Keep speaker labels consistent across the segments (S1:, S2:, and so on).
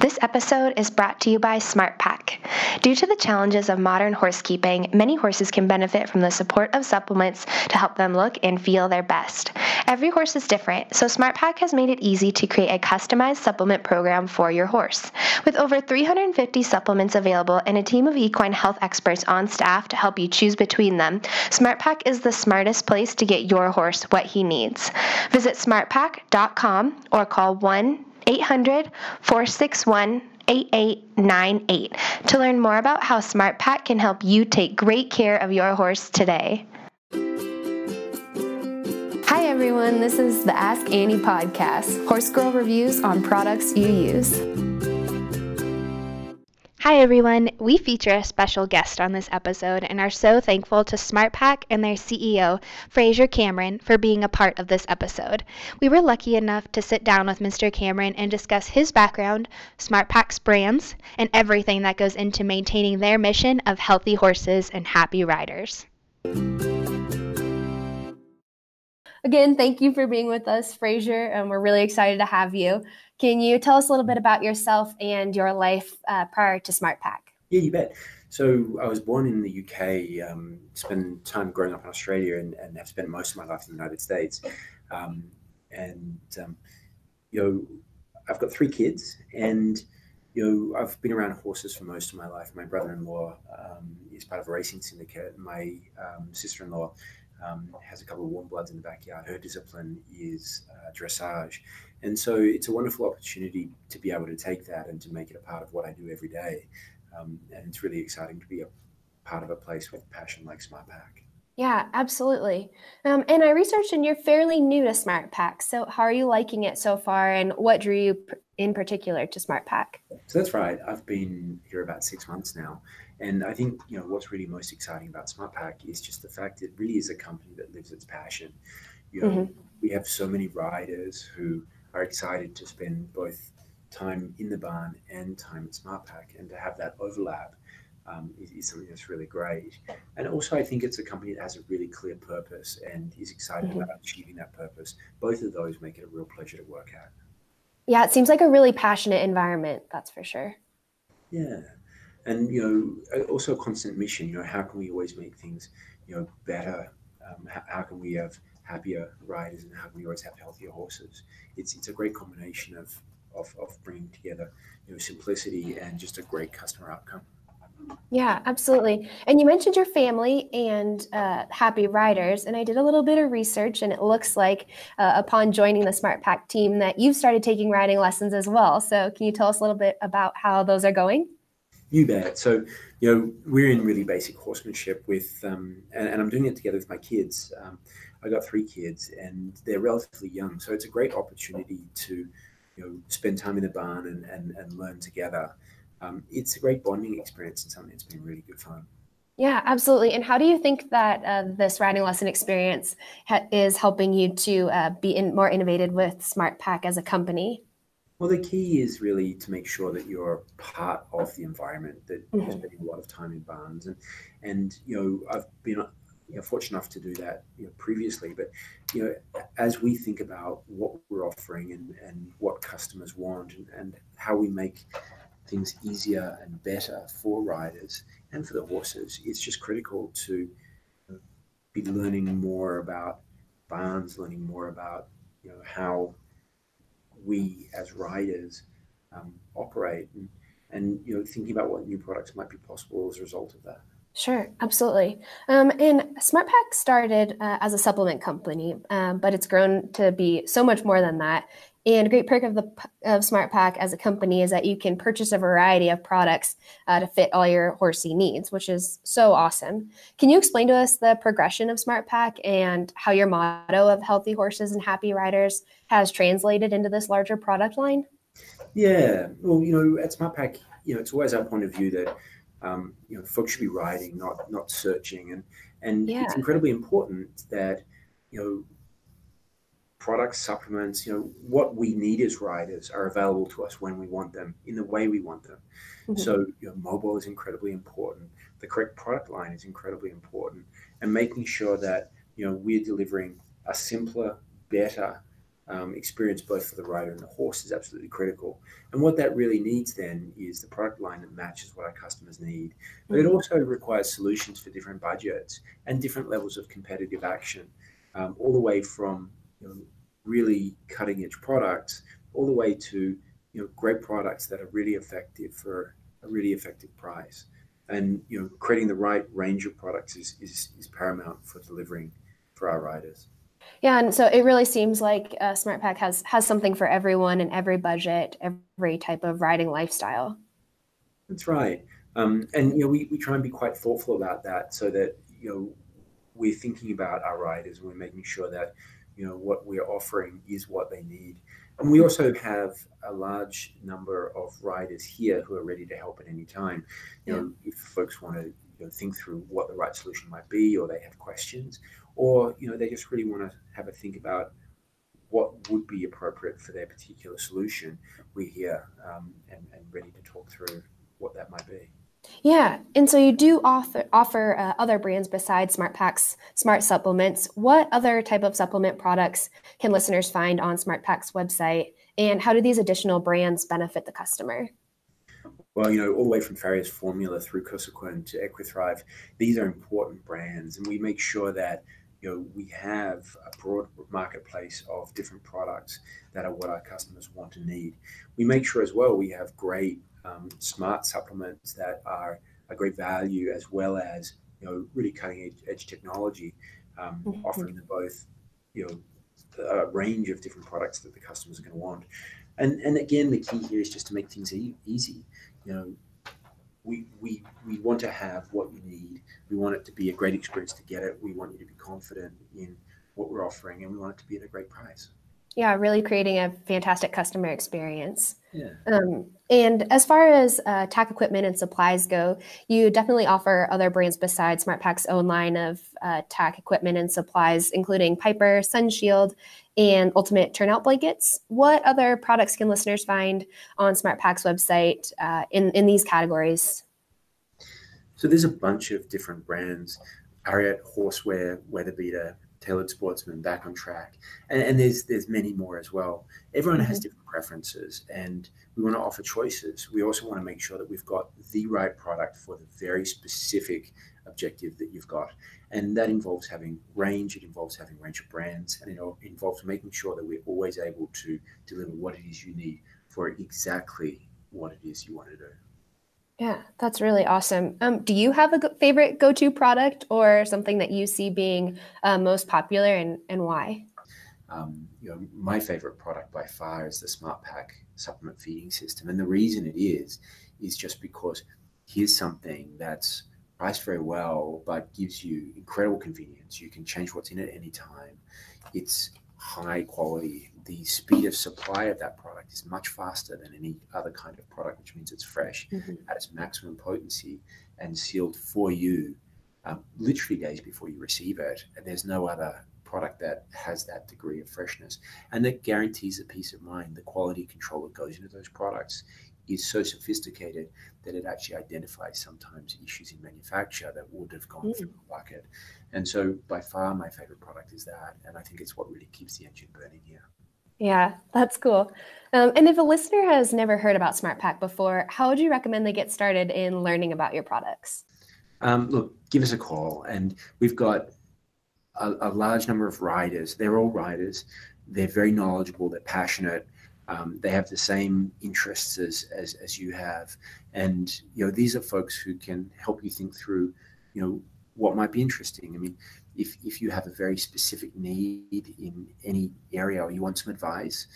S1: This episode is brought to you by SmartPak. Due to the challenges of modern horsekeeping, many horses can benefit from the support of supplements to help them look and feel their best. Every horse is different, so SmartPak has made it easy to create a customized supplement program for your horse. With over 350 supplements available and a team of equine health experts on staff to help you choose between them, SmartPak is the smartest place to get your horse what he needs. Visit smartpak.com or call 1 800 461 8898 to learn more about how SmartPak can help you take great care of your horse today.
S2: Hi, everyone. This is the Ask Annie podcast, Horse Girl reviews on products you use.
S1: Hi, everyone. We feature a special guest on this episode and are so thankful to SmartPak and their CEO, Fraser Cameron, for being a part of this episode. We were lucky enough to sit down with Mr. Cameron and discuss his background, SmartPak's brands, and everything that goes into maintaining their mission of healthy horses and happy riders.
S2: Again, thank you for being with us, Fraser, and we're really excited to have you. Can you tell us a little bit about yourself and your life uh, prior to SmartPak?
S3: Yeah, you bet. So I was born in the UK, um, spent time growing up in Australia, and, and, have spent most of my life in the United States. Um, and um, you know, I've got three kids, and you know, I've been around horses for most of my life. My brother-in-law um, is part of a racing syndicate. My um, sister-in-law um, has a couple of warm bloods in the backyard. Her discipline is uh, dressage. And so it's a wonderful opportunity to be able to take that and to make it a part of what I do every day. Um, and it's really exciting to be a part of a place with passion like SmartPak.
S2: Yeah, absolutely. Um, and I researched, and you're fairly new to SmartPak. So, how are you liking it so far, and what drew you in particular to SmartPak?
S3: So that's right. I've been here about six months now, and I think you know what's really most exciting about SmartPak is just the fact it really is a company that lives its passion. You know, mm-hmm. we have so many riders who are excited to spend both time in the barn and time at SmartPak, and to have that overlap um, is, is, something that's really great. And also, I think it's a company that has a really clear purpose and is excited mm-hmm. about achieving that purpose. Both of those make it a real pleasure to work at.
S2: Yeah, it seems like a really passionate environment. That's for sure.
S3: Yeah, and you know, also a constant mission. You know, how can we always make things you know better? Um, how, how can we have happier riders and how can we always have healthier horses? It's it's a great combination of of, of bringing together you know simplicity and just a great customer outcome.
S2: Yeah, absolutely. And you mentioned your family and uh, happy riders, and I did a little bit of research, and it looks like uh, upon joining the SmartPak team that you've started taking riding lessons as well. So, can you tell us a little bit about how those are going?
S3: You bet. So, you know, we're in really basic horsemanship with, um, and, and, I'm doing it together with my kids. Um, I got three kids, and they're relatively young, so it's a great opportunity to, you know, spend time in the barn and and, and learn together. Um, it's a great bonding experience and something that's been really good fun.
S2: Yeah, absolutely. And how do you think that uh, this riding lesson experience ha- is helping you to uh, be in, more innovative with SmartPak as a company?
S3: Well, the key is really to make sure that you're part of the environment, that mm-hmm. you're spending a lot of time in barns. And, and you know, I've been you know, fortunate enough to do that you know, previously. But you know, as we think about what we're offering and, and what customers want and, and how we make things easier and better for riders and for the horses, it's just critical to be learning more about barns, learning more about you know how we as riders um, operate, and, and you know thinking about what new products might be possible as a result of that.
S2: Sure, absolutely. Um, and SmartPak started uh, as a supplement company, um, but it's grown to be so much more than that. And a great perk of the of SmartPak as a company is that you can purchase a variety of products uh, to fit all your horsey needs, which is so awesome. Can you explain to us the progression of SmartPak and how your motto of healthy horses and happy riders has translated into this larger product line?
S3: Yeah, well, you know, at SmartPak, you know, it's always our point of view that um, you know, folks should be riding, not not searching, and and yeah. it's incredibly important that you know products, supplements, you know, what we need as riders are available to us when we want them, in the way we want them. Mm-hmm. So, you know, mobile is incredibly important. The correct product line is incredibly important, and making sure that you know we're delivering a simpler, better um, experience both for the rider and the horse is absolutely critical. And what that really needs then is the product line that matches what our customers need. But it mm-hmm. also requires solutions for different budgets and different levels of competitive action, um, all the way from you know, really cutting edge products, all the way to you know great products that are really effective for a really effective price. And you know, creating the right range of products is, is, is paramount for delivering for our riders.
S2: Yeah, and so it really seems like uh, has has something for everyone and every budget, every type of riding lifestyle.
S3: That's right, um, and you know we, we try and be quite thoughtful about that, so that you know we're thinking about our riders and we're making sure that you know what we're offering is what they need. And we also have a large number of riders here who are ready to help at any time. You know, if folks want to you know, think through what the right solution might be, or they have questions, or you know they just really want to have a think about what would be appropriate for their particular solution, we're here um, and, and, ready to talk through what that might be.
S2: Yeah, and so you do offer offer uh, other brands besides SmartPak's Smart Supplements. What other type of supplement products can listeners find on SmartPak's website, and how do these additional brands benefit the customer?
S3: well, you know, all the way from Farrier's Formula through Cosequin to Equithrive, these are important brands, and we make sure that you know we have a broad marketplace of different products that are what our customers want and need. We make sure as well we have great um, smart supplements that are a great value as well as you know really cutting edge, edge technology, um, mm-hmm. offering them both you know a range of different products that the customers are going to want. And and again, the key here is just to make things e- easy you know, we, we, we want to have what you need. We want it to be a great experience to get it. We want you to be confident in what we're offering, and we want it to be at a great price.
S2: Yeah, really creating a fantastic customer experience. Yeah. Um, and as far as uh, tack equipment and supplies go, you definitely offer other brands besides SmartPak's own line of uh, tack equipment and supplies, including Piper, Sunshield, and Ultimate Turnout Blankets. What other products can listeners find on SmartPak's website uh, in, in these categories?
S3: So there's a bunch of different brands. Ariat Horseware, WeatherBeeta, Tailored Sportsman, Back on Track, and, and there's there's many more as well. Everyone mm-hmm. has different preferences, and we want to offer choices. We also want to make sure that we've got the right product for the very specific objective that you've got, and that involves having range. It involves having range of brands, and it involves making sure that we're always able to deliver what it is you need for exactly what it is you want to do.
S2: Yeah, that's really awesome. Um, do you have a go- favorite go-to product or something that you see being uh, most popular, and and why?
S3: Um, you know, my favorite product by far is the SmartPak supplement feeding system, and the reason it is is just because here's something that's priced very well, but gives you incredible convenience. You can change what's in it anytime. It's high quality. The speed of supply of that product is much faster than any other kind of product, which means it's fresh mm-hmm. at its maximum potency and sealed for you um, literally days before you receive it. And there's no other product that has that degree of freshness and that guarantees the peace of mind. The quality control that goes into those products is so sophisticated that it actually identifies sometimes issues in manufacture that would have gone mm. through a bucket. And so, by far, my favorite product is that. And I think it's what really keeps the engine burning here.
S2: Yeah, that's cool. Um, and if a listener has never heard about SmartPak before, how would you recommend they get started in learning about your products?
S3: Um, look, give us a call. And we've got a, a large number of riders. They're all riders. They're very knowledgeable. They're passionate. Um, they have the same interests as, as, as you have, and you know these are folks who can help you think through, you know, what might be interesting. I mean, if if you have a very specific need in any area or you want some advice,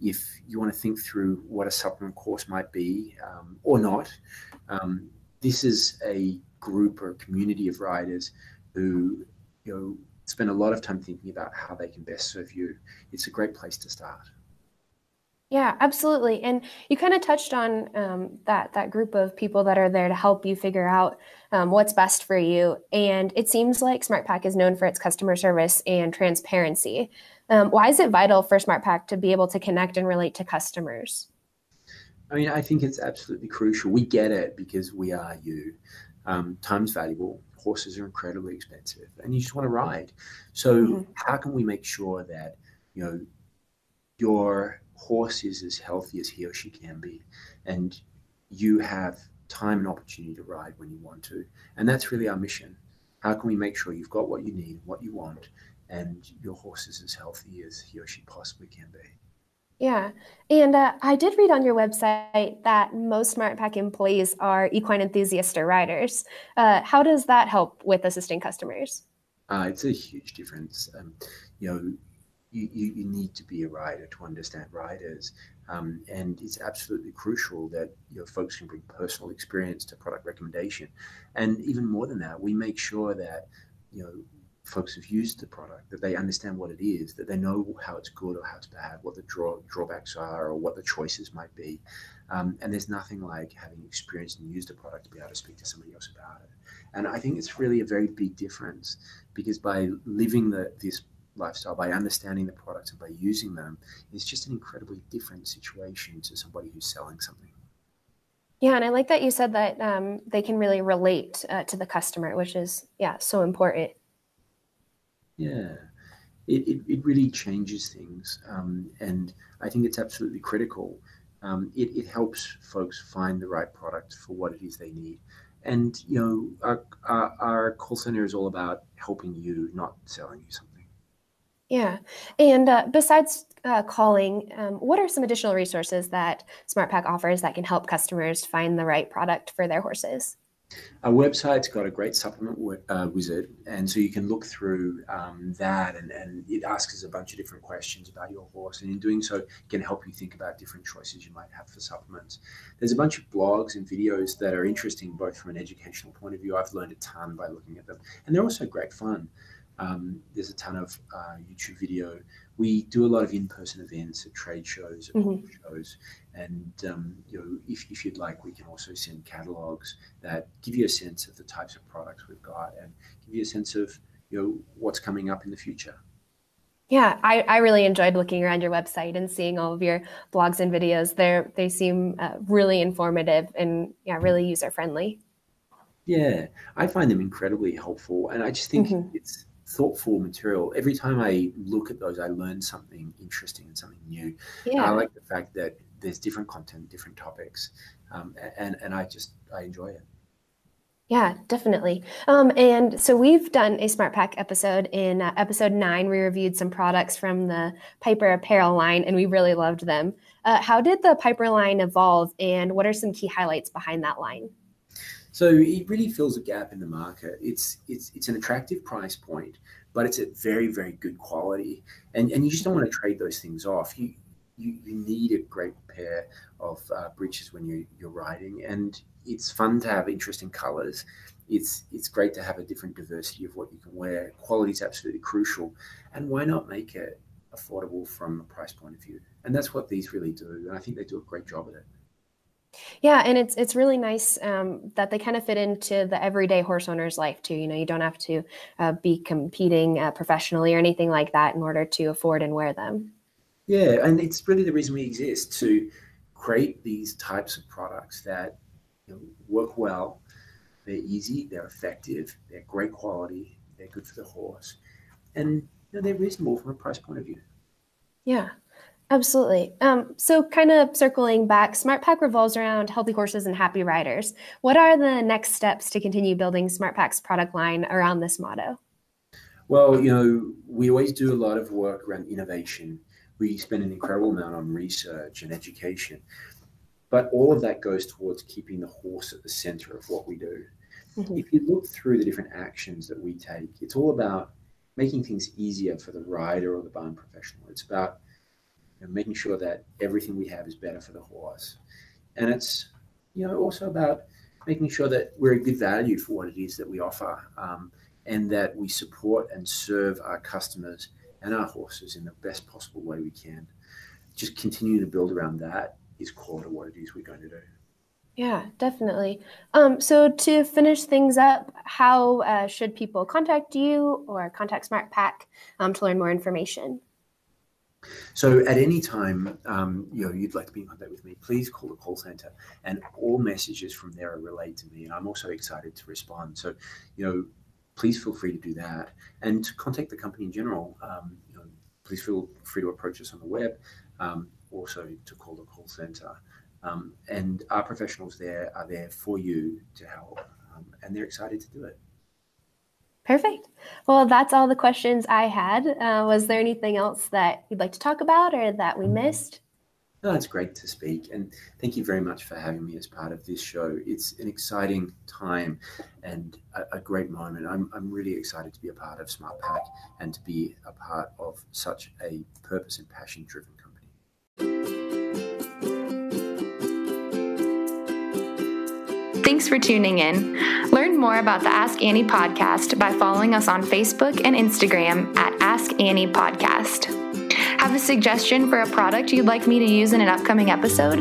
S3: if you want to think through what a supplement course might be um, or not, um, this is a group or a community of riders who you know spend a lot of time thinking about how they can best serve you. It's a great place to start.
S2: Yeah, absolutely. And you kind of touched on um, that that group of people that are there to help you figure out um, what's best for you. And it seems like SmartPak is known for its customer service and transparency. Um, why is it vital for SmartPak to be able to connect and relate to customers?
S3: I mean, I think it's absolutely crucial. We get it because we are you. Um, time's valuable. Horses are incredibly expensive, and you just want to ride. So, mm-hmm. how can we make sure that you know your horse is as healthy as he or she can be, and you have time and opportunity to ride when you want to. And that's really our mission. How can we make sure you've got what you need, what you want, and your horse is as healthy as he or she possibly can be?
S2: Yeah. And uh, I did read on your website that most SmartPak employees are equine enthusiasts or riders. Uh, how does that help with assisting customers?
S3: Uh, it's a huge difference. Um, you know, you, you, you, need to be a rider to understand riders. Um, and it's absolutely crucial that your folks can bring personal experience to product recommendation. And even more than that, we make sure that you know folks have used the product, that they understand what it is, that they know how it's good or how it's bad, what the draw, drawbacks are, or what the choices might be. Um, and there's nothing like having experienced and used a product to be able to speak to somebody else about it. And I think it's really a very big difference because by living the, this lifestyle, by understanding the products and by using them, is just an incredibly different situation to somebody who's selling something.
S2: Yeah, and I like that you said that um, they can really relate uh, to the customer, which is yeah so important.
S3: Yeah, it, it, it really changes things, um, and I think it's absolutely critical. Um, it, it helps folks find the right product for what it is they need. And you know, our, our, our call center is all about helping you, not selling you something.
S2: Yeah. And uh, besides uh, calling, um, what are some additional resources that SmartPak offers that can help customers find the right product for their horses?
S3: Our website's got a great supplement uh, wizard, and so you can look through um, that, and, and it asks us a bunch of different questions about your horse, and in doing so, can help you think about different choices you might have for supplements. There's a bunch of blogs and videos that are interesting, both from an educational point of view. I've learned a ton by looking at them, and they're also great fun. Um, there's a ton of uh, YouTube video. We do a lot of in-person events at trade shows, at mm-hmm. shows, and um, you know, if, if you'd like, we can also send catalogs that give you a sense of the types of products we've got and give you a sense of you know what's coming up in the future.
S2: Yeah, I, I really enjoyed looking around your website and seeing all of your blogs and videos. They they seem uh, really informative and yeah, really user friendly.
S3: Yeah, I find them incredibly helpful, and I just think mm-hmm. it's thoughtful material. Every time I look at those, I learn something interesting and something new. Yeah. I like the fact that there's different content, different topics, um, and and I just I enjoy it.
S2: Yeah, definitely. Um, and so we've done a SmartPak episode. In uh, episode nine, we reviewed some products from the Piper apparel line, and we really loved them. Uh, how did the Piper line evolve, and what are some key highlights behind that line?
S3: So it really fills a gap in the market. It's it's it's an attractive price point, but it's at very very good quality, and and you just don't want to trade those things off. You you, you need a great pair of uh, breeches when you you're riding, and it's fun to have interesting colors. It's it's great to have a different diversity of what you can wear. Quality is absolutely crucial, and why not make it affordable from a price point of view? And that's what these really do, and I think they do a great job at it.
S2: Yeah, and it's it's really nice um, that they kind of fit into the everyday horse owner's life too. You know, you don't have to uh, be competing uh, professionally or anything like that in order to afford and wear them.
S3: Yeah, and it's really the reason we exist to create these types of products that you know, work well. They're easy, they're effective, they're great quality, they're good for the horse, and you know, they're reasonable from a price point of view.
S2: Yeah, Absolutely. Um, so, kind of circling back, SmartPak revolves around healthy horses and happy riders. What are the next steps to continue building SmartPak's product line around this motto?
S3: Well, you know, we always do a lot of work around innovation. We spend an incredible amount on research and education, but all of that goes towards keeping the horse at the center of what we do. Mm-hmm. If you look through the different actions that we take, it's all about making things easier for the rider or the barn professional. It's about and making sure that everything we have is better for the horse. And it's, you know, also about making sure that we're a good value for what it is that we offer um, and that we support and serve our customers and our horses in the best possible way we can. Just continuing to build around that is core to what it is we're going to do.
S2: Yeah, definitely. Um, so to finish things up, how uh, should people contact you or contact SmartPak um, to learn more information?
S3: So at any time, um, you know, you'd like to be in contact with me, please call the call center, and all messages from there are relayed to me, and I'm also excited to respond. So, you know, please feel free to do that, and to contact the company in general. Um, you know, please feel free to approach us on the web. um, also to call the call center. Um, and our professionals there are there for you to help, um, and they're excited to do it.
S2: Perfect. Well, that's all the questions I had. Uh, was there anything else that you'd like to talk about or that we missed?
S3: No, it's great to speak. And thank you very much for having me as part of this show. It's an exciting time and a, a great moment. I'm, I'm really excited to be a part of SmartPak and to be a part of such a purpose and passion driven
S4: Thanks for tuning in. Learn more about the Ask Annie podcast by following us on Facebook and Instagram at Ask Annie Podcast. Have a suggestion for a product you'd like me to use in an upcoming episode?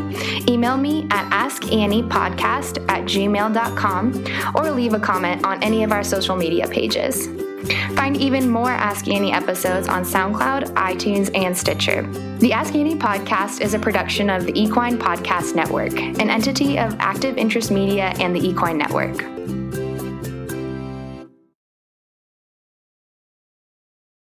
S4: Email me at askanniepodcast at gmail.com or leave a comment on any of our social media pages. Find even more Ask Annie episodes on SoundCloud, iTunes, and Stitcher. The Ask Annie podcast is a production of the Equine Podcast Network, an entity of Active Interest Media and the Equine Network.